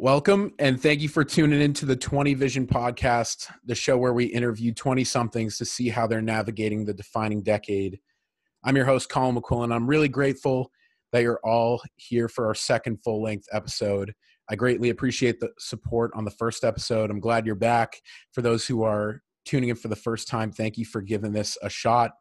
Welcome and thank you for tuning into the 20 Vision podcast, the show where we interview 20 somethings to see how they're navigating the defining decade. I'm your host, Colin McQuillan. I'm really grateful that you're all here for our second full length episode. I greatly appreciate the support on the first episode. I'm glad you're back. For those who are tuning in for the first time, thank you for giving this a shot.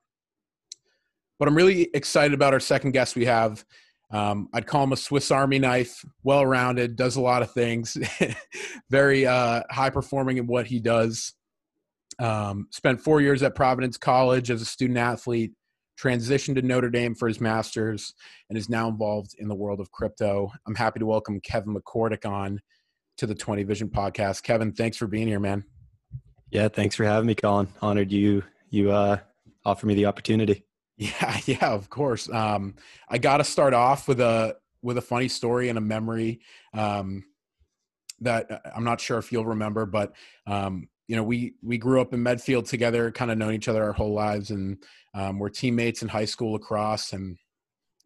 But I'm really excited about our second guest we have. Um, I'd call him a Swiss Army knife, well rounded, does a lot of things, very uh, high performing in what he does. Um, spent four years at Providence College as a student athlete, transitioned to Notre Dame for his master's, and is now involved in the world of crypto. I'm happy to welcome Kevin McCordic on to the 20 Vision podcast. Kevin, thanks for being here, man. Yeah, thanks for having me, Colin. Honored you you uh, offer me the opportunity. Yeah, yeah, of course. Um, I got to start off with a with a funny story and a memory um, that uh, I'm not sure if you'll remember, but um, you know, we we grew up in Medfield together, kind of known each other our whole lives, and um, we're teammates in high school lacrosse. And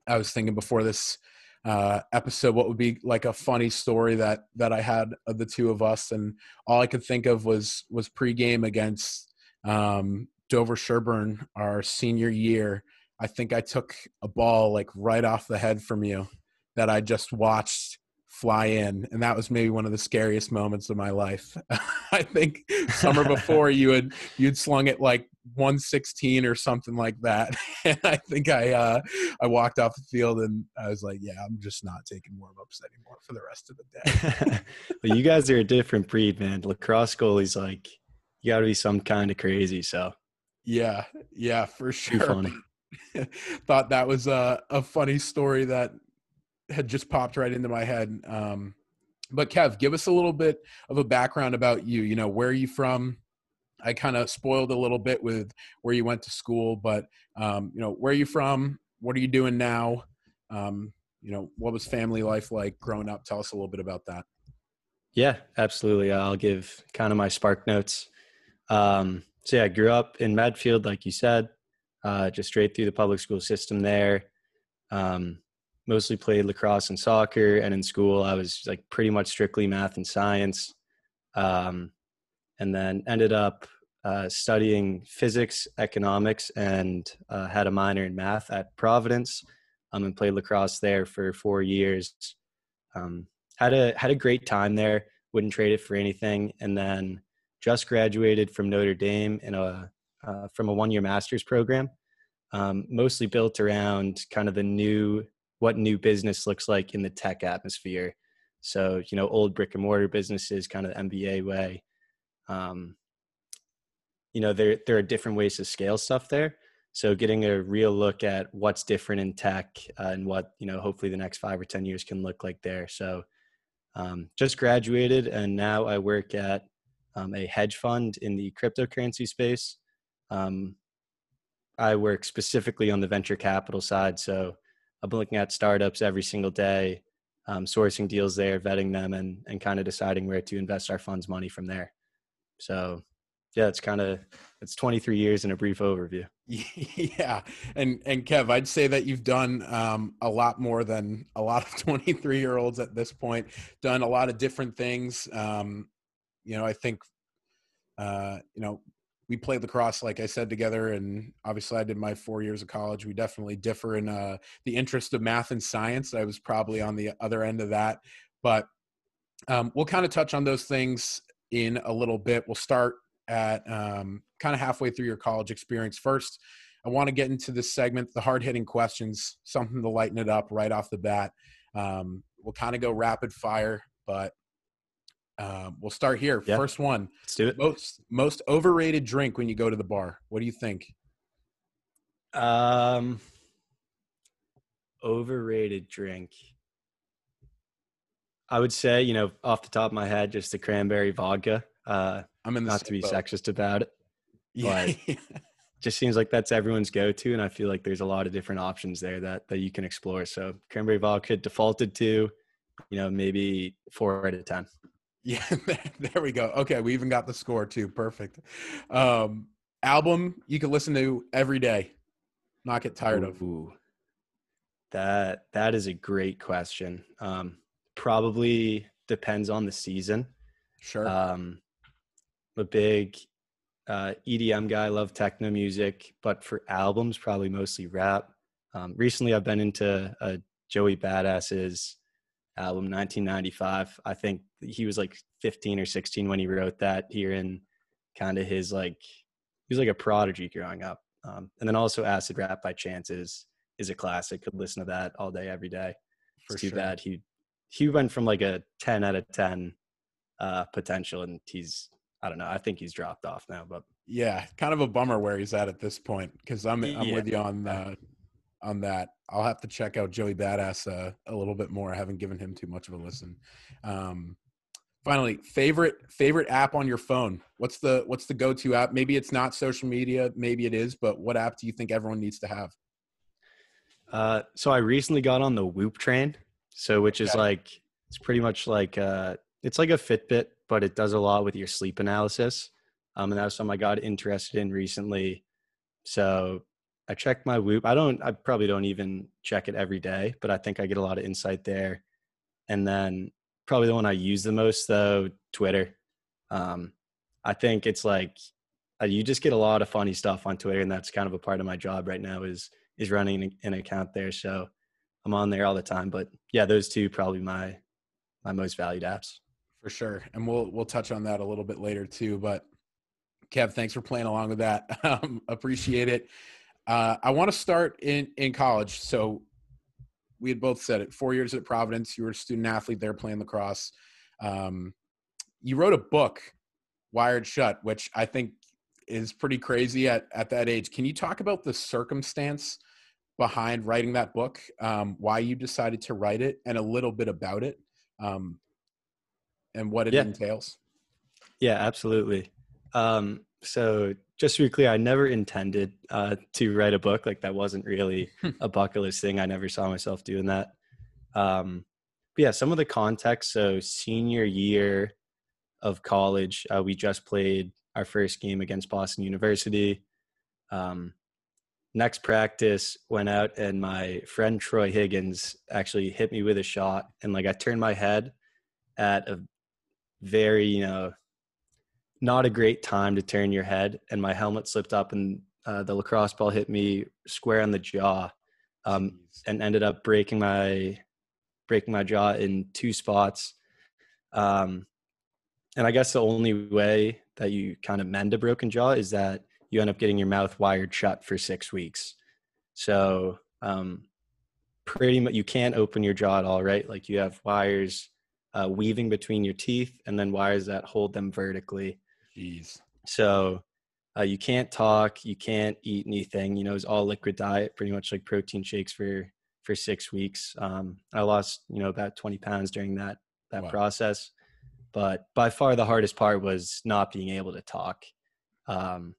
I was thinking before this uh, episode, what would be like a funny story that that I had of the two of us, and all I could think of was was pregame against um, Dover Sherborn our senior year, I think I took a ball like right off the head from you that I just watched fly in and that was maybe one of the scariest moments of my life. I think summer before you had you'd slung it like 116 or something like that. And i think i uh i walked off the field and i was like yeah i'm just not taking warm-ups anymore for the rest of the day. Well, you guys are a different breed man. Lacrosse goalies like you gotta be some kind of crazy so yeah, yeah, for sure. Thought that was a, a funny story that had just popped right into my head. Um, but Kev, give us a little bit of a background about you. You know, where are you from? I kind of spoiled a little bit with where you went to school, but um, you know, where are you from? What are you doing now? Um, you know, what was family life like growing up? Tell us a little bit about that. Yeah, absolutely. I'll give kind of my spark notes. Um, so yeah, I grew up in Medfield, like you said, uh, just straight through the public school system there. Um, mostly played lacrosse and soccer, and in school I was like pretty much strictly math and science. Um, and then ended up uh, studying physics, economics, and uh, had a minor in math at Providence. Um, and played lacrosse there for four years. Um, had a had a great time there. Wouldn't trade it for anything. And then just graduated from Notre Dame in a uh, from a one year master's program, um, mostly built around kind of the new what new business looks like in the tech atmosphere. So you know, old brick and mortar businesses, kind of MBA way. Um, you know, there there are different ways to scale stuff there. So getting a real look at what's different in tech uh, and what you know, hopefully the next five or ten years can look like there. So um, just graduated, and now I work at um, a hedge fund in the cryptocurrency space. Um, I work specifically on the venture capital side. So I've been looking at startups every single day, um, sourcing deals there, vetting them, and, and kind of deciding where to invest our funds money from there. So yeah, it's kind of it's 23 years in a brief overview. Yeah, and and Kev, I'd say that you've done um, a lot more than a lot of 23 year olds at this point. Done a lot of different things. Um, you know, I think, uh, you know, we played lacrosse, like I said, together, and obviously I did my four years of college. We definitely differ in uh, the interest of math and science. I was probably on the other end of that, but um, we'll kind of touch on those things in a little bit. We'll start at um, kind of halfway through your college experience. First, I want to get into this segment, the hard hitting questions, something to lighten it up right off the bat. Um, we'll kind of go rapid fire, but um, we'll start here. Yeah. First one. Let's do it. Most most overrated drink when you go to the bar. What do you think? Um, overrated drink. I would say, you know, off the top of my head, just the cranberry vodka. Uh, I'm in not to be boat. sexist about it, yeah. but just seems like that's everyone's go-to, and I feel like there's a lot of different options there that that you can explore. So cranberry vodka defaulted to, you know, maybe four out of ten. Yeah, there we go. Okay, we even got the score too. Perfect. Um, album you can listen to every day, not get tired Ooh, of. That that is a great question. Um, probably depends on the season. Sure. Um, I'm a big uh, EDM guy. Love techno music, but for albums, probably mostly rap. Um, recently, I've been into uh, Joey Badass's album 1995. I think he was like 15 or 16 when he wrote that. Here in kind of his like, he was like a prodigy growing up. Um, and then also Acid Rap by Chance is is a classic. Could listen to that all day, every day. For it's too sure. bad he he went from like a 10 out of 10 uh, potential, and he's I don't know. I think he's dropped off now, but Yeah, kind of a bummer where he's at at this point because I'm I'm Yeah. with you on uh, on that. I'll have to check out Joey Badass uh, a little bit more. I haven't given him too much of a listen. Um, finally, favorite favorite app on your phone. What's the what's the go to app? Maybe it's not social media, maybe it is, but what app do you think everyone needs to have? Uh, so I recently got on the Whoop train, so which is like it's pretty much like uh, it's like a Fitbit, but it does a lot with your sleep analysis. Um, and that was something I got interested in recently. So I checked my Whoop. I don't. I probably don't even check it every day, but I think I get a lot of insight there. And then probably the one I use the most though, Twitter. Um, I think it's like uh, you just get a lot of funny stuff on Twitter, and that's kind of a part of my job right now is is running an account there. So I'm on there all the time. But yeah, those two probably my my most valued apps. For sure, and we'll we'll touch on that a little bit later too. But Kev, thanks for playing along with that. Um, appreciate it. Uh, I want to start in in college. So we had both said it. Four years at Providence. You were a student athlete there playing lacrosse. Um, you wrote a book, Wired Shut, which I think is pretty crazy at at that age. Can you talk about the circumstance behind writing that book? Um, why you decided to write it, and a little bit about it, um, and what it Yeah. entails. Yeah, absolutely. Um, so just to be clear, I never intended uh, to write a book. Like that wasn't really a bucket list thing. I never saw myself doing that. Um, but yeah, some of the context. So senior year of college, uh, we just played our first game against Boston University. Um, next practice went out and my friend Troy Higgins actually hit me with a shot and like I turned my head at a very, you know, not a great time to turn your head and my helmet slipped up and uh, the lacrosse ball hit me square on the jaw um, and ended up breaking my breaking my jaw in two spots. Um, and i guess the only way that you kind of mend a broken jaw is that you end up getting your mouth wired shut for six weeks. So um, pretty much you can't open your jaw at all right? Like you have wires uh, weaving between your teeth and then wires that hold them vertically Jeez. so uh, you can't talk, you can't eat anything. You know, it's all liquid diet, pretty much like protein shakes for for six weeks. Um, I lost, you know, about twenty pounds during that that Wow. process. But by far the hardest part was not being able to talk. Um,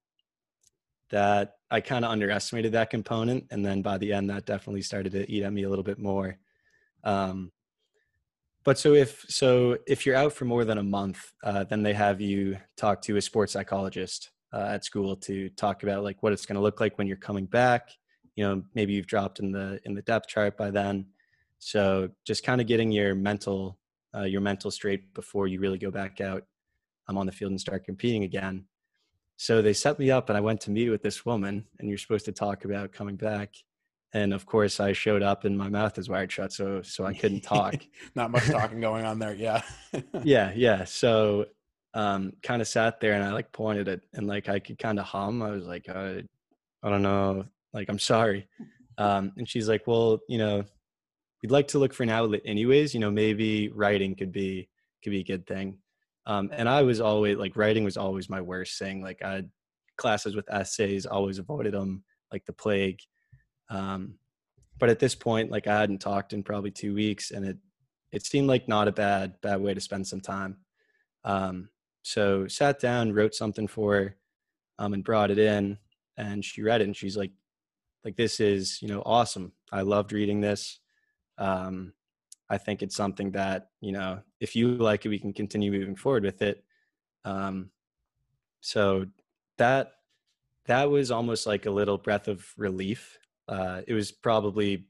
that I kind of underestimated that component, and then by the end, that definitely started to eat at me a little bit more. Um, but so if so if you're out for more than a month, uh, then they have you talk to a sports psychologist uh, at school to talk about like what it's going to look like when you're coming back. You know, maybe you've dropped in the in the depth chart by then. So just kind of getting your mental uh, your mental straight before you really go back out um, on the field and start competing again. So they set me up, and I went to meet with this woman, and you're supposed to talk about coming back. And of course, I showed up, and my mouth is wired shut, so so I couldn't talk. Not much talking going on there. Yeah. yeah yeah so um kind of sat there and i like pointed it and like i could kind of hum i was like I, I don't know like i'm sorry um and she's like well you know we'd like to look for an outlet anyways you know maybe writing could be could be a good thing um and i was always like writing was always my worst thing like i had classes with essays always avoided them like the plague um but at this point like i hadn't talked in probably two weeks and it it seemed like not a bad bad way to spend some time. Um, so sat down wrote something for her um, and brought it in and she read it and she's like like this is you know awesome. I loved reading this. Um, i think it's something that you know if you like it we can continue moving forward with it. Um, so that that was almost like a little breath of relief uh, it was probably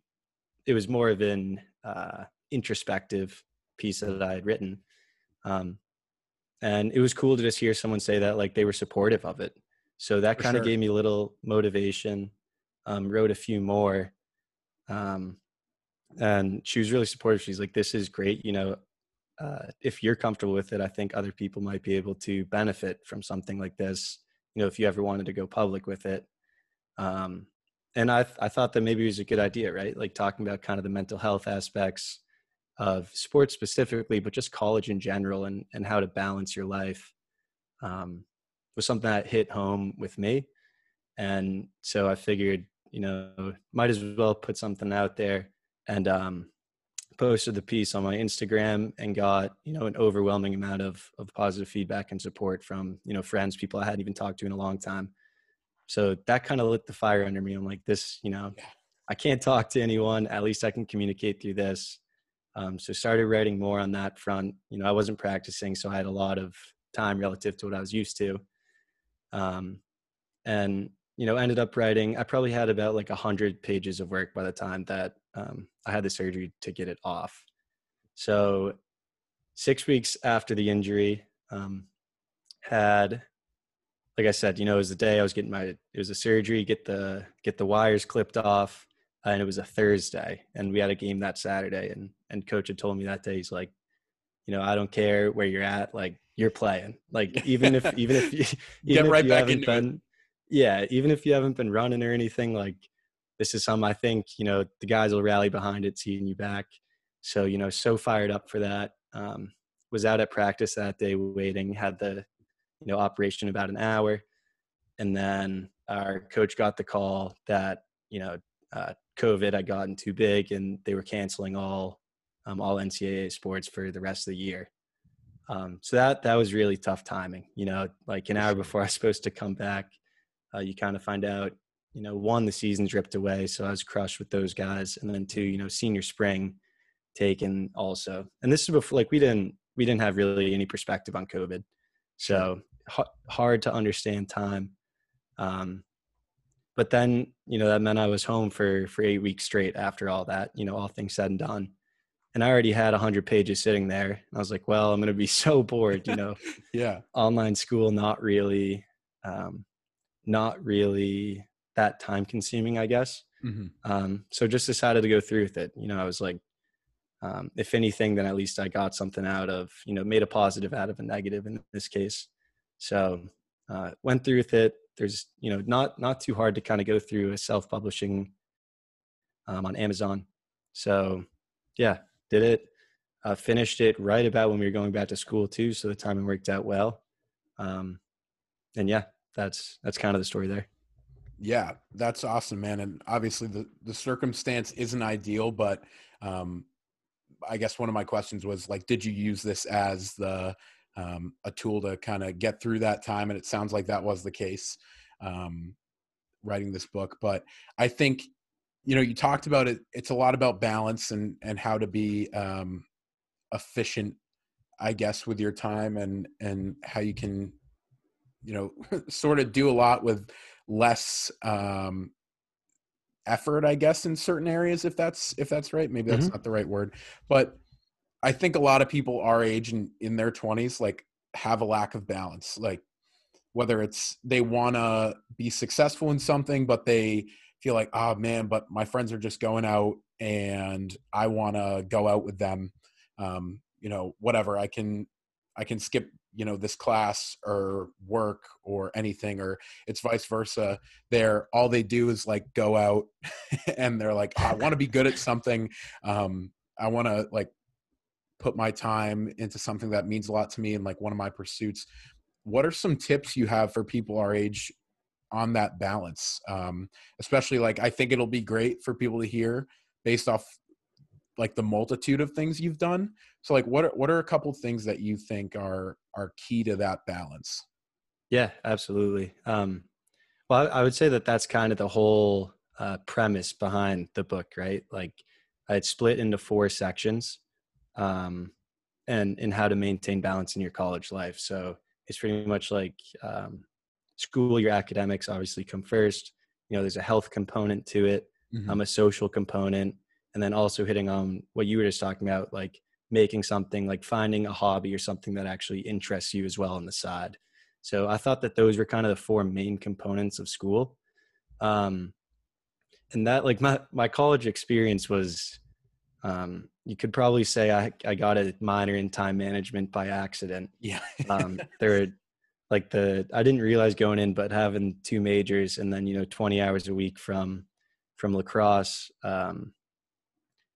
it was more of an uh, introspective piece that I had written. Um, and it was cool to just hear someone say that like they were supportive of it. So that kind of sure. gave me a little motivation. Um, wrote a few more. Um, and she was really supportive. She's like, "This is great. You know, uh, if you're comfortable with it, I think other people might be able to benefit from something like this. You know, if you ever wanted to go public with it." Um, and I I thought that maybe it was a good idea, right? Like talking about kind of the mental health aspects of sports specifically, but just college in general, and and how to balance your life um, was something that hit home with me. And so I figured, you know, might as well put something out there and um, posted the piece on my Instagram and got you know an overwhelming amount of of positive feedback and support from you know friends, people I hadn't even talked to in a long time. So that kind of lit the fire under me. I'm like, this, you know, I can't talk to anyone. At least I can communicate through this. Um, so started writing more on that front. You know, I wasn't practicing, so I had a lot of time relative to what I was used to. Um, and you know, ended up writing. I probably had about like a hundred pages of work by the time that um, I had the surgery to get it off. So six weeks after the injury, um, had like I said, you know, it was the day I was getting my it was a surgery, get the get the wires clipped off, and it was a Thursday, and we had a game that Saturday, and and coach had told me that day he's like, you know, I don't care where you're at, like you're playing, like even if even if you even Get right if you back haven't into been, it. yeah, even if you haven't been running or anything, like this is something I think you know the guys will rally behind it, seeing you back. So you know, so fired up for that. Um, was out at practice that day, waiting, had the you know operation about an hour. And then our coach got the call that you know uh, covid had gotten too big and they were canceling all um, all ncaa sports for the rest of the year. Um, so that that was really tough timing you know like an hour before i was supposed to come back uh, you kind of find out you know one the season's ripped away so i was crushed with those guys. And then two you know senior spring taken also. And this is before like we didn't we didn't have really any perspective on covid. So hard to understand time. Um, but then, you know, that meant I was home for for eight weeks straight after all that. You know, all things said and done, and I already had a hundred pages sitting there. And I was like, well, I'm going to be so bored. You know, Yeah. online school not really, um, not really that time consuming, I guess. hmm Um, so just decided to go through with it. You know, I was like, um, if anything, then at least I got something out of, you know, made a positive out of a negative in this case. So uh, went through with it. There's, you know, not not too hard to kind of go through a self-publishing um, on Amazon. So yeah, did it. Uh, finished it right about when we were going back to school too. So the timing worked out well. Um, and yeah, that's that's kind of the story there. Yeah, that's awesome, man. And obviously, the the circumstance isn't ideal, but um, I guess one of my questions was like, did you use this as the um, a tool to kind of get through that time? And it sounds like that was the case, um, writing this book. But I think, you know, you talked about it. It's a lot about balance and and how to be um, efficient, I guess, with your time and and how you can, you know, sort of do a lot with less um effort i guess in certain areas if that's if that's right maybe that's Mhm. not the right word but i think a lot of people our age and in their 20s like have a lack of balance like whether it's they want to be successful in something but they feel like oh man but my friends are just going out and i want to go out with them um you know whatever i can i can skip you know this class or work or anything or it's vice versa they're all they do is like go out and they're like i want to be good at something um i want to like put my time into something that means a lot to me and like one of my pursuits. What are some tips you have for people our age on that balance? Um especially like i think it'll be great for people to hear based off like the multitude of things you've done. So like what are, what are a couple things that you think are are key to that balance? Yeah, absolutely. Um, well, I, I would say that that's kind of the whole uh, premise behind the book, right? Like, I'd split into four sections, um, and in how to maintain balance in your college life. So it's pretty much like um, school, your academics obviously come first. You know, there's a health component to it, Mhm. um, a social component, and then also hitting on what you were just talking about, like making something like finding a hobby or something that actually interests you as well on the side so i thought that those were kind of the four main components of school um, and that like my my college experience was um, you could probably say I, I got a minor in time management by accident. Yeah. um, there like the I didn't realize going in, but having two majors and then you know 20 hours a week from from lacrosse um,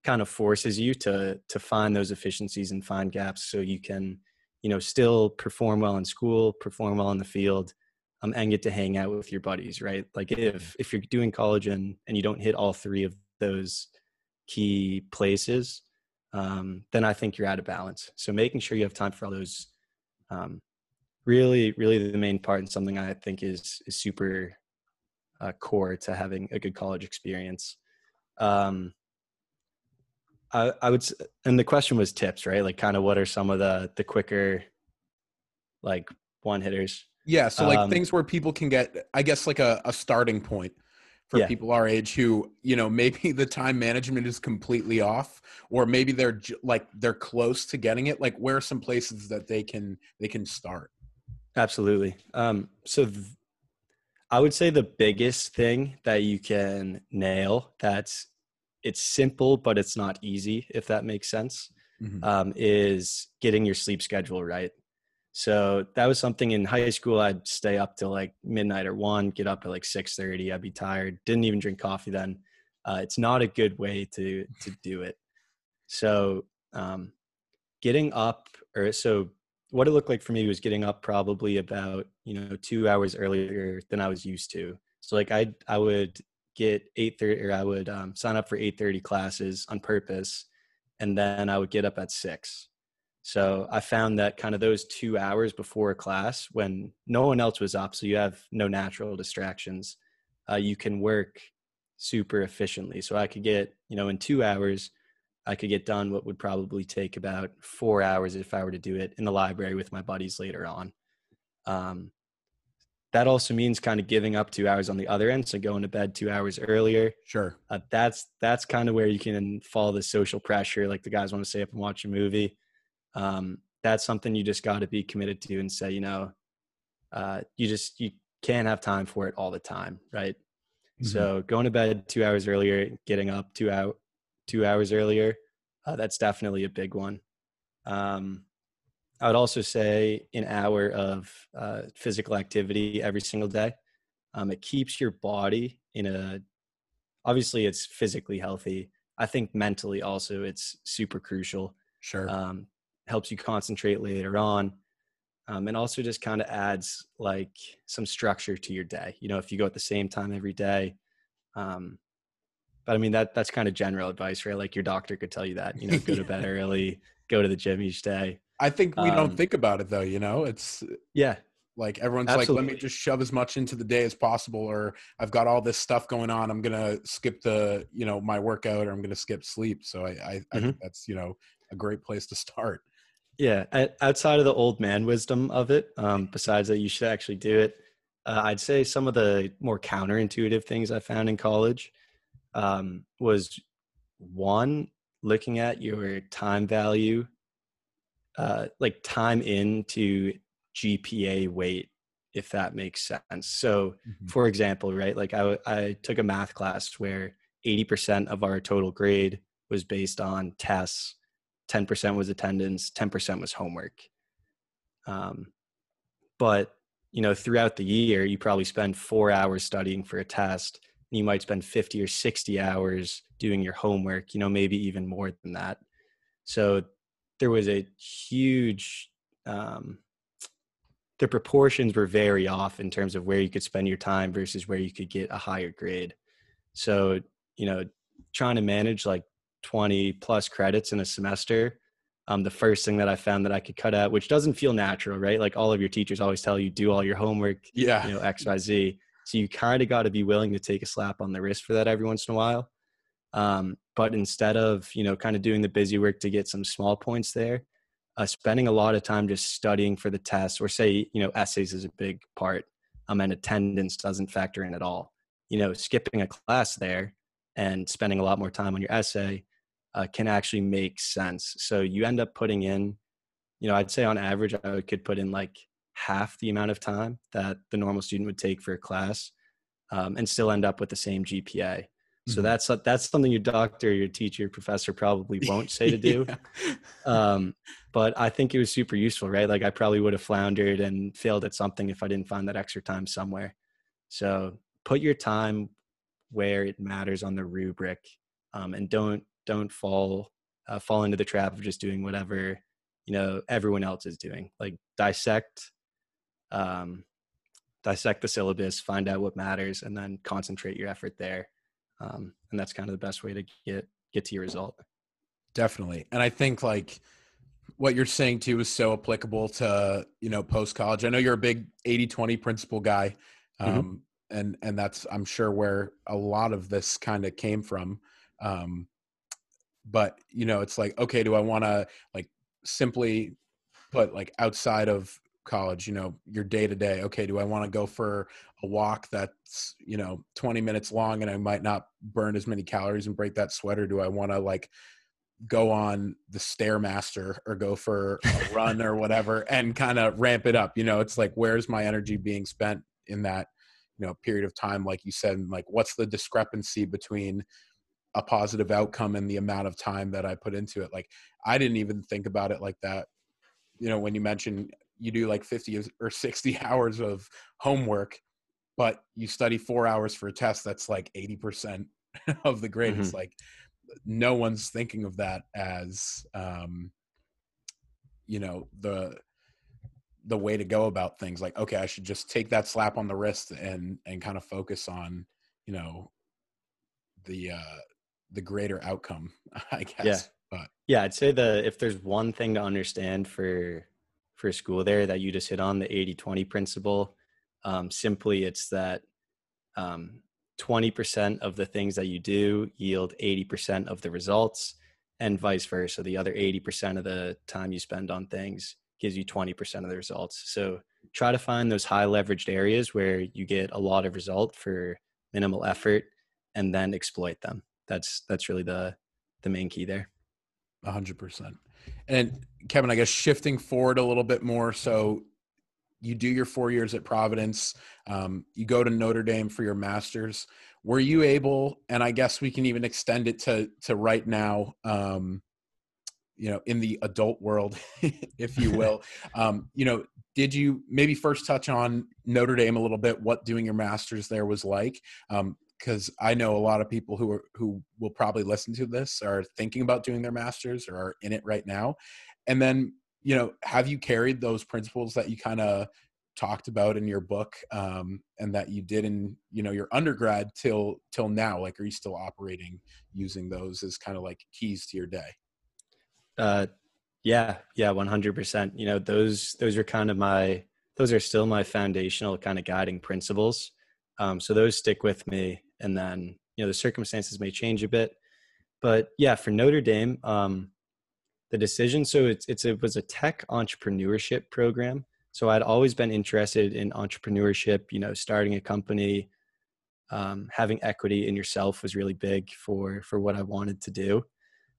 kind of forces you to to find those efficiencies and find gaps so you can you know still perform well in school, perform well in the field, um, and get to hang out with your buddies, right? Like if if you're doing college and and you don't hit all three of those key places, um, then I think you're out of balance. So making sure you have time for all those, um, really, really the main part and something I think is is super uh, core to having a good college experience. Um, I, I would, and the question was tips, right? Like, kind of what are some of the the quicker, like one hitters? Yeah, so like um, things where people can get, I guess, like a, a starting point for yeah. people our age who you know maybe the time management is completely off or maybe they're like they're close to getting it like where are some places that they can they can start absolutely um so th- i would say the biggest thing that you can nail that's it's simple but it's not easy if that makes sense mm-hmm. um, is getting your sleep schedule right so that was something in high school. I'd stay up till like midnight or one, get up at like six thirty. I'd be tired. Didn't even drink coffee then. Uh, it's not a good way to to do it. So um, getting up, or so what it looked like for me was getting up probably about you know two hours earlier than I was used to. So like I I would get eight thirty, or I would um, sign up for eight thirty classes on purpose, and then I would get up at six so I found that kind of those two hours before class, when no one else was up, so you have no natural distractions, uh, you can work super efficiently. So I could get, you know, in two hours, I could get done what would probably take about four hours if I were to do it in the library with my buddies later on. Um, that also means kind of giving up two hours on the other end, so going to bed two hours earlier. Sure. Uh, that's that's kind of where you can follow the social pressure, like the guys want to stay up and watch a movie um, that's something you just got to be committed to and say, you know, uh, you just you can't have time for it all the time, right? Mm-hmm. So going to bed two hours earlier, getting up two out two hours earlier, uh, that's definitely a big one. Um, I would also say an hour of uh, physical activity every single day. Um, it keeps your body in a obviously it's physically healthy. I think mentally also it's super crucial. Sure. Um, helps you concentrate later on um, and also just kind of adds like some structure to your day you know if you go at the same time every day um, but i mean that that's kind of general advice right? Like your doctor could tell you that you know go to bed early go to the gym each day i think we um, don't think about it though you know? It's yeah. like everyone's Absolutely. like let me just shove as much into the day as possible or i've got all this stuff going on i'm gonna skip the you know my workout or i'm gonna skip sleep. So i i, mm-hmm. I think that's you know a great place to start yeah, outside of the old man wisdom of it, um, besides that you should actually do it, uh, I'd say some of the more counterintuitive things I found in college um, was one looking at your time value, uh, like time into GPA weight, if that makes sense. So, mm-hmm. for example, right, like I, I took a math class where 80% of our total grade was based on tests 10% was attendance 10% was homework. Um, but you know throughout the year you probably spend four hours studying for a test you might spend 50 or 60 hours doing your homework you know maybe even more than that. So there was a huge um, the proportions were very off in terms of where you could spend your time versus where you could get a higher grade. So you know trying to manage like 20 plus credits in a semester um, the first thing that I found that I could cut out, which doesn't feel natural, right? Like all of your teachers always tell you do all your homework, yeah, you know X Y Z. So you kind of got to be willing to take a slap on the wrist for that every once in a while. Um, but instead of you know kind of doing the busy work to get some small points there, uh, spending a lot of time just studying for the test, or say you know essays is a big part, um, and attendance doesn't factor in at all. You know, skipping a class there and spending a lot more time on your essay uh, can actually make sense. So you end up putting in, you know, I'd say on average, I could put in like half the amount of time that the normal student would take for a class um, and still end up with the same GPA. So mm-hmm. that's that's something your doctor, your teacher, your professor probably won't say to do. yeah. um, but I think it was super useful, right? Like I probably would have floundered and failed at something if I didn't find that extra time somewhere. So put your time where it matters on the rubric, um, and don't don't fall uh, fall into the trap of just doing whatever you know everyone else is doing. Like dissect um, dissect the syllabus, find out what matters, and then concentrate your effort there. Um, and that's kind of the best way to get get to your result. Definitely, and I think like what you're saying too is so applicable to you know post college. I know you're a big 80-20 principle guy, mm-hmm. um, mm-hmm. and and that's I'm sure where a lot of this kind of came from. Um, but you know, it's like okay, do I want to like simply put like outside of college you know your day to day okay do i want to go for a walk that's you know 20 minutes long and i might not burn as many calories and break that sweat or do i want to like go on the stairmaster or go for a run or whatever and kind of ramp it up? You know it's like where's my energy being spent in that you know period of time like you said like what's the discrepancy between a positive outcome and the amount of time that i put into it like i didn't even think about it like that you know when you mentioned you do like 50 or 60 hours of homework but you study four hours for a test that's like 80% of the grade mm-hmm. it's like no one's thinking of that as um you know the the way to go about things like okay i should just take that slap on the wrist and and kind of focus on you know the uh the greater outcome i guess yeah. but yeah i'd say the if there's one thing to understand for for school there that you just hit on the 80 20 principle. Um, simply, it's that um, 20% of the things that you do yield 80% of the results, and vice versa. The other 80% of the time you spend on things gives you 20% of the results. So try to find those high leveraged areas where you get a lot of result for minimal effort and then exploit them. That's that's really the the main key there. 100%. And Kevin, I guess shifting forward a little bit more. So you do your four years at Providence. Um, you go to Notre Dame for your master's. Were you able, and I guess we can even extend it to to right now, um, you know, in the adult world, if you will. um, you know, did you maybe first touch on Notre Dame a little bit? What doing your master's there was like? Um, because I know a lot of people who are who will probably listen to this are thinking about doing their masters or are in it right now. And then, you know, have you carried those principles that you kind of talked about in your book um, and that you did in you know your undergrad till till now? Like are you still operating using those as kind of like keys to your day? Uh yeah yeah 100% you know those those are kind of my those are still my foundational kind of guiding principles. Um, so those stick with me and then you know the circumstances may change a bit. But yeah for notre dame um, the decision so it's, it's it was a tech entrepreneurship program. So i'd always been interested in entrepreneurship you know starting a company um, having equity in yourself was really big for for what i wanted to do.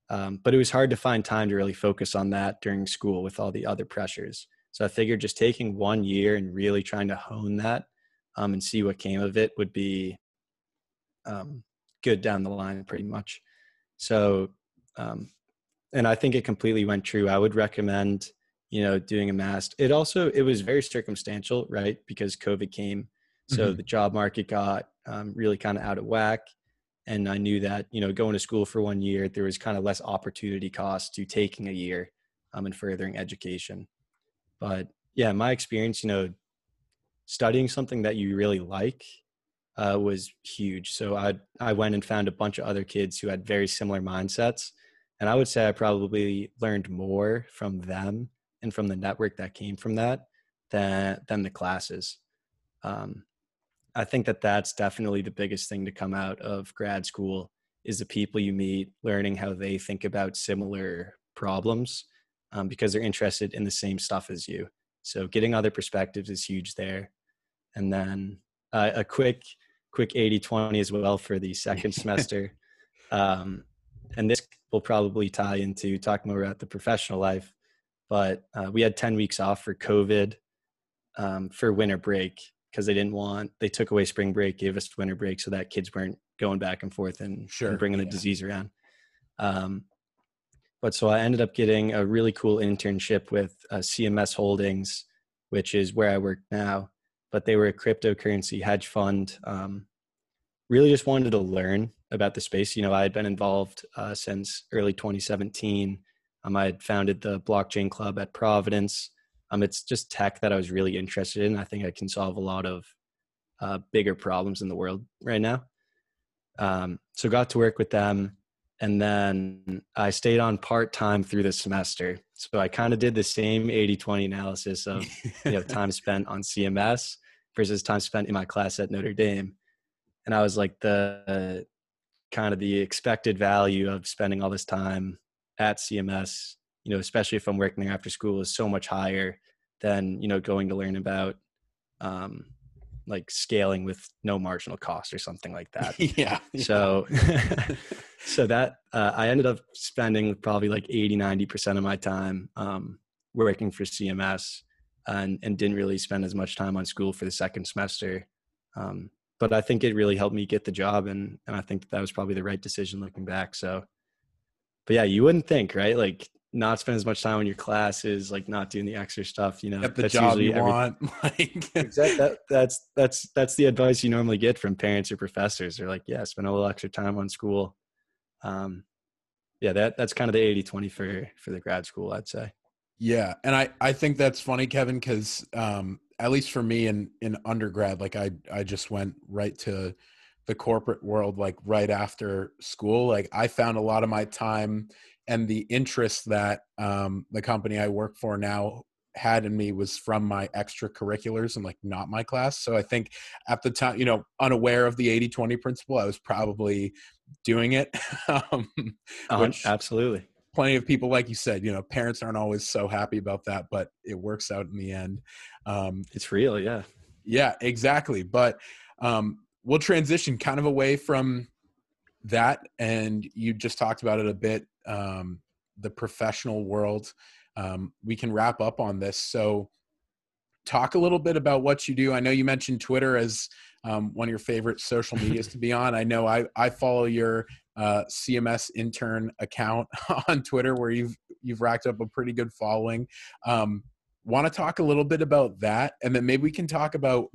Um, but it was hard to find time to really focus on that during school with all the other pressures. So i figured just taking one year and really trying to hone that um, and see what came of it would be um, good down the line, pretty much. So, um, and I think it completely went true. I would recommend, you know, doing a mask. It also it was very circumstantial, right? Because COVID came, so mm-hmm. the job market got um, really kind of out of whack. And I knew that, you know, going to school for one year, there was kind of less opportunity cost to taking a year um, and furthering education. But yeah, my experience, you know, studying something that you really like uh, was huge. So I I went and found a bunch of other kids who had very similar mindsets, and I would say I probably learned more from them and from the network that came from that than than the classes. Um, I think that that's definitely the biggest thing to come out of grad school is the people you meet, learning how they think about similar problems um, because they're interested in the same stuff as you. So getting other perspectives is huge there. And then uh, a quick quick 80 20 as well for the second semester. Um, and this will probably tie into talking more about the professional life. But uh, we had ten weeks off for COVID um, for winter break because they didn't want they took away spring break, gave us winter break so that kids weren't going back and forth and, Sure, and bringing the yeah. disease around. Um, but so I ended up getting a really cool internship with uh, CMS Holdings, which is where I work now. But they were a cryptocurrency hedge fund. Um, really just wanted to learn about the space. You know, I had been involved uh, since early 2017. Um, I had founded the blockchain club at Providence. Um, it's just tech that I was really interested in. I think I can solve a lot of uh, bigger problems in the world right now. Um, so got to work with them, and then I stayed on part time through the semester. So I kind of did the same 80-20 analysis of you know time spent on CMS versus time spent in my class at Notre Dame, and I was like the uh, kind of the expected value of spending all this time at CMS. You know, especially if I'm working there after school, is so much higher than you know going to learn about um, like scaling with no marginal cost or something like that. yeah. So, so that uh, I ended up spending probably like 80, 90% of my time um, working for CMS and, and didn't really spend as much time on school for the second semester. Um, but I think it really helped me get the job. And, and I think that was probably the right decision looking back. So, but yeah, you wouldn't think, right? Like not spend as much time on your classes, like not doing the extra stuff, you know, Get the that's job you want. Like exactly that, that's that's that's the advice you normally get from parents or professors they're like yeah spend a little extra time on school um yeah that that's kind of the 80 20 for for the grad school i'd say Yeah, and I I think that's funny, Kevin, because um, at least for me in in undergrad, like I I just went right to the corporate world like right after school. Like I found a lot of my time and the interest that um, the company I work for now had in me was from my extracurriculars and like not my class. So I think at the time, you know, unaware of the 80-20 principle, I was probably doing it. um, Uh, absolutely plenty of people like you said you know parents aren't always so happy about that but it works out in the end um it's real yeah yeah exactly but um we'll transition kind of away from that and you just talked about it a bit um the professional world um we can wrap up on this so talk a little bit about what you do i know you mentioned twitter as um, one of your favorite social medias to be on i know i i follow your uh, CMS intern account on Twitter where you've you've racked up a pretty good following. Um, Want to talk a little bit about that, and then maybe we can talk about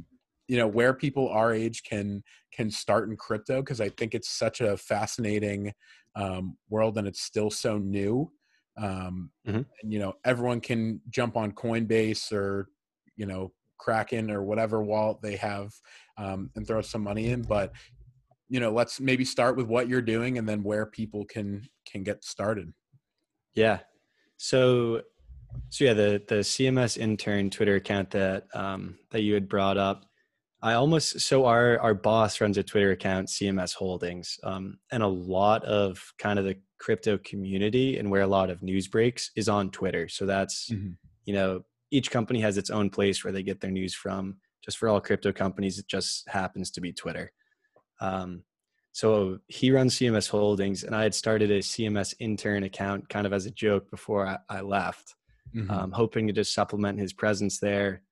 you know where people our age can can start in crypto because I think it's such a fascinating um, world and it's still so new. Um, Mhm. And you know everyone can jump on Coinbase or you know Kraken or whatever wallet they have um, and throw some money in, but you know let's maybe start with what you're doing and then where people can can get started yeah so so yeah the the cms intern twitter account that um that you had brought up i almost so our our boss runs a twitter account cms holdings um and a lot of kind of the crypto community and where a lot of news breaks is on twitter. So that's you know each company has its own place where they get their news from. Just for all crypto companies it just happens to be twitter. Um, so he runs cms holdings and i had started a cms intern account kind of as a joke before i, I left Mhm. um, hoping to just supplement his presence there.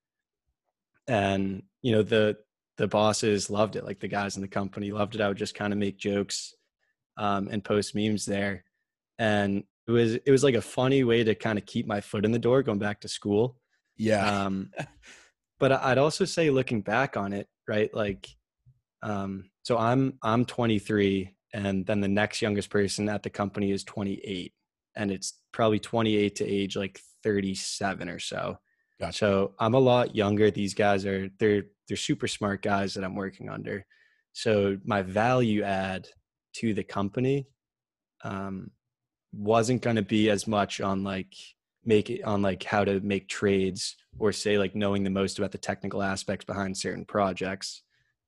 And you know the the bosses loved it like the guys in the company loved it. I would just kind of make jokes um, and post memes there. And it was it was like a funny way to kind of keep my foot in the door going back to school. Yeah. Um, but i'd also say looking back on it right like um, so i'm i'm 23 and then the next youngest person at the company is 28 and it's probably 28 to age like 37 or so Gotcha. so i'm a lot younger these guys are they're they're super smart guys that i'm working under. So my value add to the company um, wasn't going to be as much on like make it on like how to make trades or say like knowing the most about the technical aspects behind certain projects.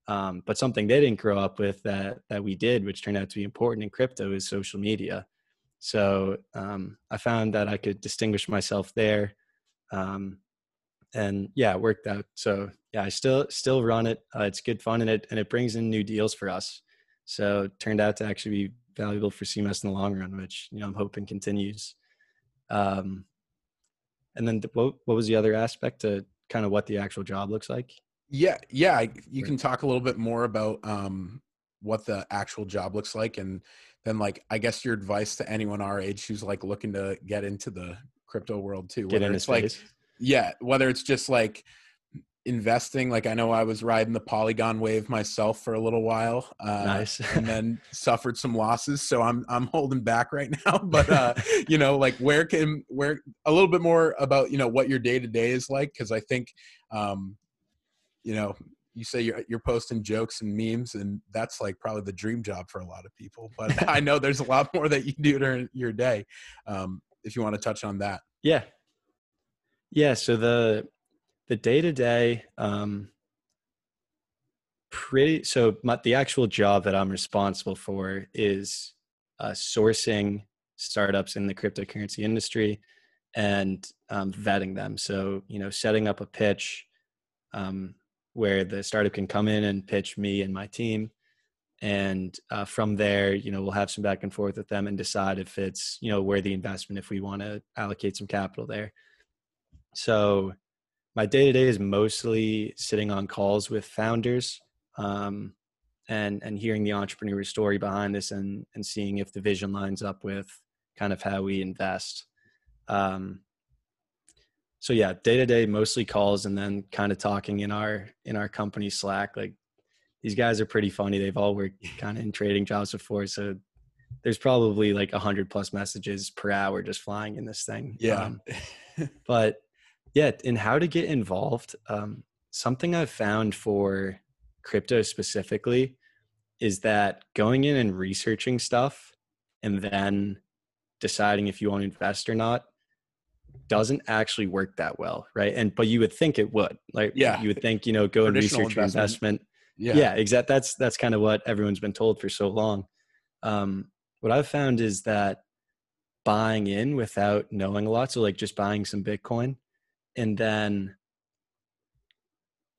Um, but something they didn't grow up with that that we did which turned out to be important in crypto is social media. So um, i found that i could distinguish myself there. Um, and yeah it worked out so yeah i still still run it uh, it's good fun and it and it brings in new deals for us so it turned out to actually be valuable for CMS in the long run, which you know I'm hoping continues. Um, and then the, what what was the other aspect to kind of what the actual job looks like? Yeah, yeah, you can talk a little bit more about um, what the actual job looks like, and then like I guess your advice to anyone our age who's like looking to get into the crypto world too. Get into it's space. like yeah, whether it's just like investing like i know i was riding the polygon wave myself for a little while uh, nice. and then suffered some losses so i'm i'm holding back right now but uh you know like where can where a little bit more about you know what your day to day is like because i think um you know you say you're, you're posting jokes and memes and that's like probably the dream job for a lot of people but i know there's a lot more that you do during your day um if you want to touch on that. Yeah yeah so the the day to day, pretty. So my, the actual job that I'm responsible for is uh, sourcing startups in the cryptocurrency industry and um, vetting them. So you know, setting up a pitch um, where the startup can come in and pitch me and my team. And uh, from there, you know, we'll have some back and forth with them and decide if it's, you know, where the investment, if we want to allocate some capital there. So my day to day is mostly sitting on calls with founders um, and and hearing the entrepreneur story behind this and and seeing if the vision lines up with kind of how we invest. Um, so yeah, day to day mostly calls and then kind of talking in our in our company Slack. Like these guys are pretty funny. They've all worked kind of in trading jobs before, so there's probably like a hundred plus messages per hour just flying in this thing. Yeah. Um, but yeah, and how to get involved. Um, something I've found for crypto specifically is that going in and researching stuff and then deciding if you want to invest or not doesn't actually work that well, right? And but you would think it would. Like yeah, you would think, you know, go and research your investment. Yeah. yeah, exact. That's that's kind of what everyone's been told for so long. Um, what I've found is that buying in without knowing a lot, so like just buying some Bitcoin and then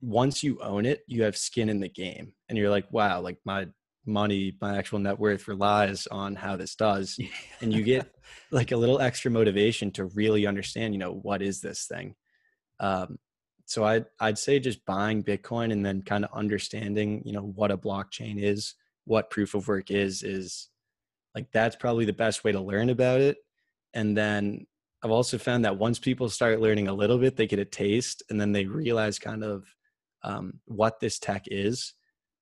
once you own it you have skin in the game. And you're like wow like my money my actual net worth relies on how this does. And you get like a little extra motivation to really understand you know what is this thing. Um, so I'd, I'd say just buying bitcoin and then kind of understanding you know what a blockchain is what proof of work is is like that's probably the best way to learn about it. And then I've also found that once people start learning a little bit, they get a taste and then they realize kind of um, what this tech is.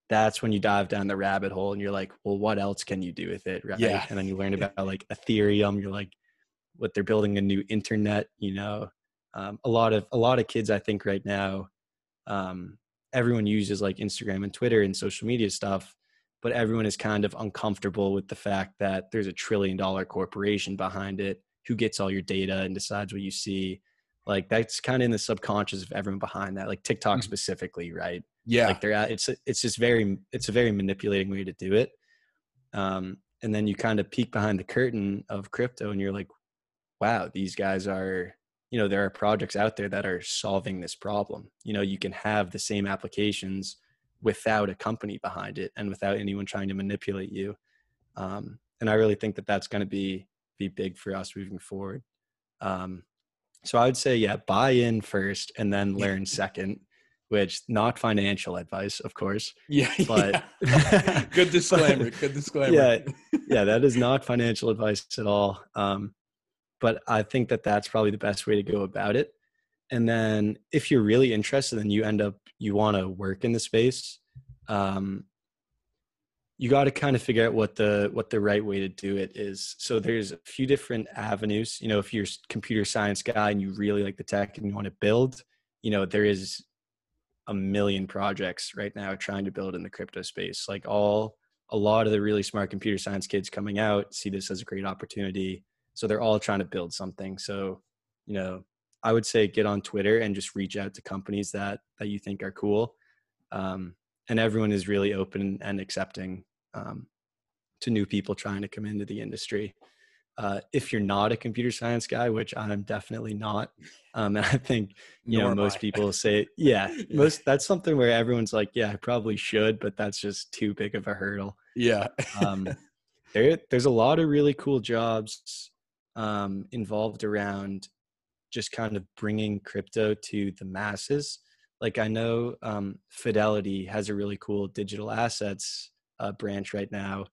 That's when you dive down the rabbit hole and you're like, well, what else can you do with it? Right. Yeah. And then you learn about like Ethereum. You're like, what they're building a new internet, you know, um, a lot of, a lot of kids, I think right now, um, everyone uses like Instagram and Twitter and social media stuff, but everyone is kind of uncomfortable with the fact that there's a trillion dollar corporation behind it who gets all your data and decides what you see like that's kind of in the subconscious of everyone behind that like tiktok mm-hmm. specifically right? Yeah. Like they're at, it's it's just very it's a very manipulating way to do it. Um and then you kind of peek behind the curtain of crypto and you're like wow these guys are you know there are projects out there that are solving this problem. You know you can have the same applications without a company behind it and without anyone trying to manipulate you. Um, and i really think that that's going to be be big for us moving forward. Um, so I would say, yeah, buy in first and then learn second, which not financial advice, of course. Yeah, but yeah. good disclaimer. good disclaimer. Yeah, yeah, that is not financial advice at all. Um, but I think that that's probably the best way to go about it. And then if you're really interested and you end up you want to work in the space, um, you got to kind of figure out what the what the right way to do it is. So there's a few different avenues. You know if you're a computer science guy and you really like the tech and you want to build you know there is a million projects right now trying to build in the crypto space. Like all a lot of the really smart computer science kids coming out see this as a great opportunity. So they're all trying to build something. So you know i would say get on twitter and just reach out to companies that that you think are cool. Um, and everyone is really open and accepting um, to new people trying to come into the industry. Uh, if you're not a computer science guy, which I'm definitely not, um, and I think you Nor know most people say, yeah, yeah, most that's something where everyone's like, yeah, I probably should, but that's just too big of a hurdle. Yeah. um, there there's a lot of really cool jobs um, involved around just kind of bringing crypto to the masses. Like I know um, Fidelity has a really cool digital assets uh, branch right now,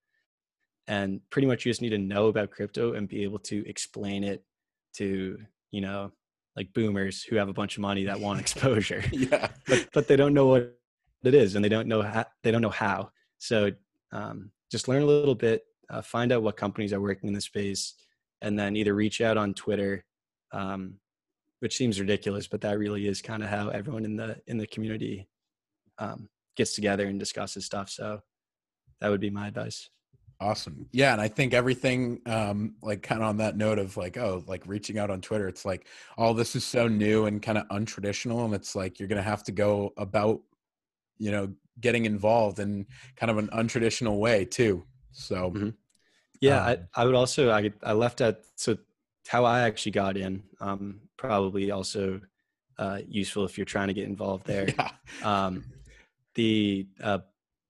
and pretty much you just need to know about crypto and be able to explain it to you know like boomers who have a bunch of money that want exposure. yeah, but but they don't know what it is and they don't know how they don't know how. So um, just learn a little bit, uh, find out what companies are working in the space, and then either reach out on Twitter, um, which seems ridiculous, but that really is kind of how everyone in the in the community um, gets together and discusses stuff. So that would be my advice. Awesome. Yeah. And I think everything, um, like kind of on that note of like, oh, like reaching out on Twitter, it's like all this is so new and kind of untraditional. And it's like you're going to have to go about, you know, getting involved in kind of an untraditional way too. So, mm-hmm. yeah, um, I, I would also, I, I left at, so how I actually got in, um, probably also uh, useful if you're trying to get involved there. Yeah. Um, the uh,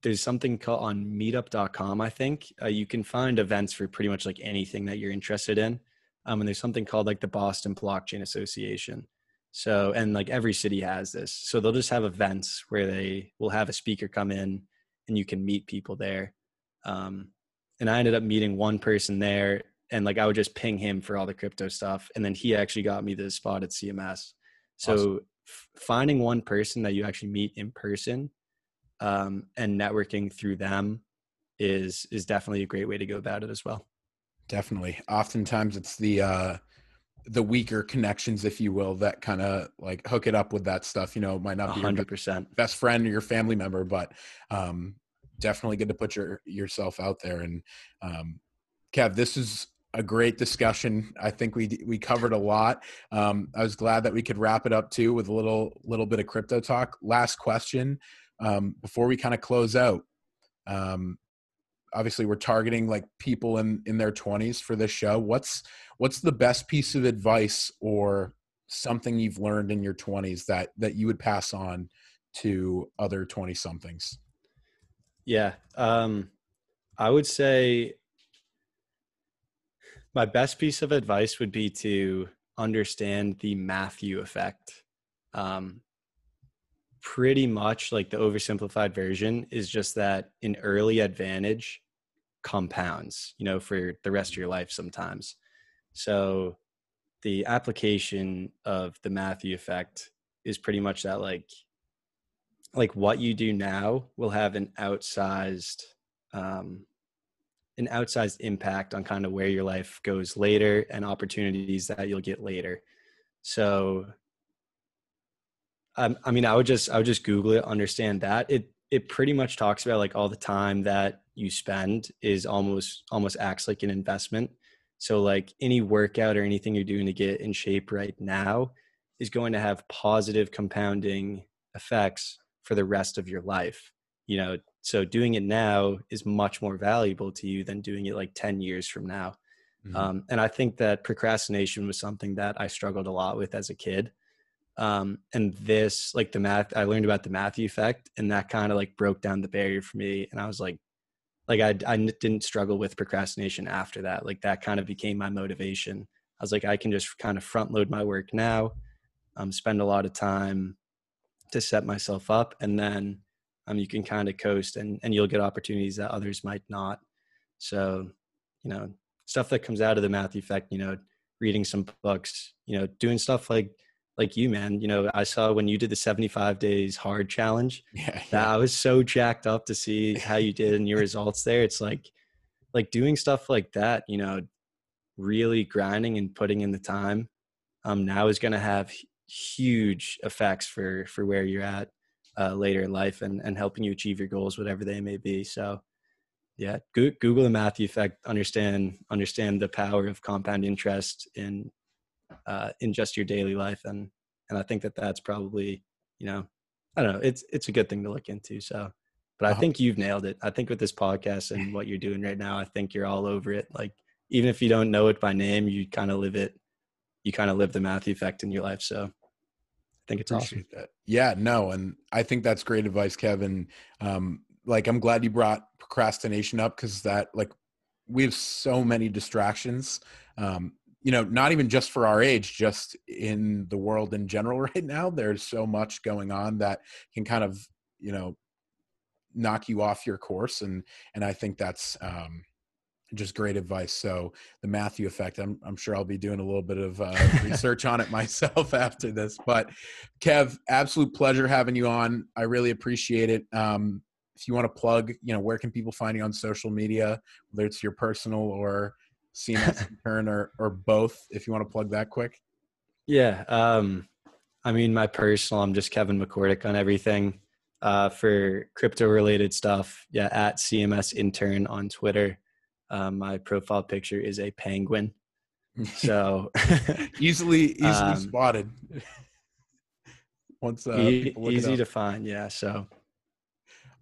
there's something called on meetup.com i think. Uh, you can find events for pretty much like anything that you're interested in. Um, and there's something called like the boston blockchain association. So and like every city has this. So they'll just have events where they will have a speaker come in and you can meet people there. Um, and i ended up meeting one person there and like i would just ping him for all the crypto stuff. And then he actually got me the spot at cms so awesome. f- finding one person that you actually meet in person um, and networking through them is is definitely a great way to go about it as well. Definitely. Oftentimes it's the uh the weaker connections if you will that kind of like hook it up with that stuff you know it might not be 100% your best friend or your family member but um definitely good to put your yourself out there. And um kev this is a great discussion. I think we we covered a lot. Um i was glad that we could wrap it up too with a little little bit of crypto talk. Last question um, before we kind of close out um, obviously we're targeting like people in in their 20s for this show. What's what's the best piece of advice or something you've learned in your 20s that that you would pass on to other 20 somethings yeah um i would say my best piece of advice would be to understand the matthew effect. Um pretty much like the oversimplified version is just that an early advantage compounds, you know, for the rest of your life sometimes. So the application of the Matthew effect is pretty much that like like what you do now will have an outsized um an outsized impact on kind of where your life goes later and opportunities that you'll get later. So um, I mean, I would just I would just Google it, understand that it it pretty much talks about like all the time that you spend is almost almost acts like an investment. So like any workout or anything you're doing to get in shape right now is going to have positive compounding effects for the rest of your life. You know, so doing it now is much more valuable to you than doing it like 10 years from now. Mm-hmm. Um, and I think that procrastination was something that I struggled a lot with as a kid um, and this like the math i learned about the matthew effect and that kind of like broke down the barrier for me and i was like like I, I didn't struggle with procrastination after that like that kind of became my motivation. I was like i can just kind of front load my work now um, spend a lot of time to set myself up and then um, you can kind of coast and, and you'll get opportunities that others might not. So you know stuff that comes out of the matthew effect you know reading some books you know doing stuff like like you, man. You know, I saw when you did the 75 days hard challenge. Yeah, yeah. I was so jacked up to see how you did and your results there. It's like, like doing stuff like that, you know, really grinding and putting in the time um, now is going to have huge effects for, for where you're at uh, later in life and, and helping you achieve your goals, whatever they may be. So yeah, Google the Matthew effect, understand, understand the power of compound interest in uh, in just your daily life. And and i think that that's probably you know i don't know it's it's a good thing to look into. So but i uh-huh. think you've nailed it. I think with this podcast and what you're doing right now i think you're all over it. Like even if you don't know it by name you kind of live it you kind of live the matthew effect in your life. So i think it's awesome. That. yeah no and i think that's great advice kevin. Um like i'm glad you brought procrastination up because that like we have so many distractions. Um, you know, not even just for our age, just in the world in general right now. There's so much going on that can kind of, you know, knock you off your course, and and I think that's um, just great advice. So the Matthew effect, I'm, I'm sure I'll be doing a little bit of uh, research on it myself after this. But Kev, absolute pleasure having you on. I really appreciate it. Um, if you want to plug, you know, where can people find you on social media, whether it's your personal or CMS intern or, or both, if you want to plug that quick. Yeah. Um, I mean, my personal, I'm just Kevin McCordic on everything. Uh, for crypto related stuff, yeah, at CMS intern on Twitter. Um, my profile picture is a penguin. So easily, easily um, spotted. Once uh, e- easy to find, yeah. So,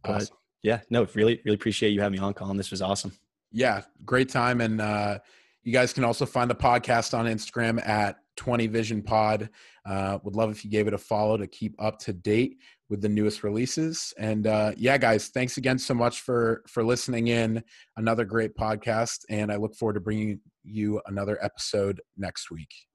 but awesome. yeah, no, really, really appreciate you having me on, Colin. This was awesome. Yeah, great time, and uh, you guys can also find the podcast on Instagram at 20 Vision Pod. Uh, would love if you gave it a follow to keep up to date with the newest releases. And uh, yeah, guys, thanks again so much for for listening in. Another great podcast, and I look forward to bringing you another episode next week.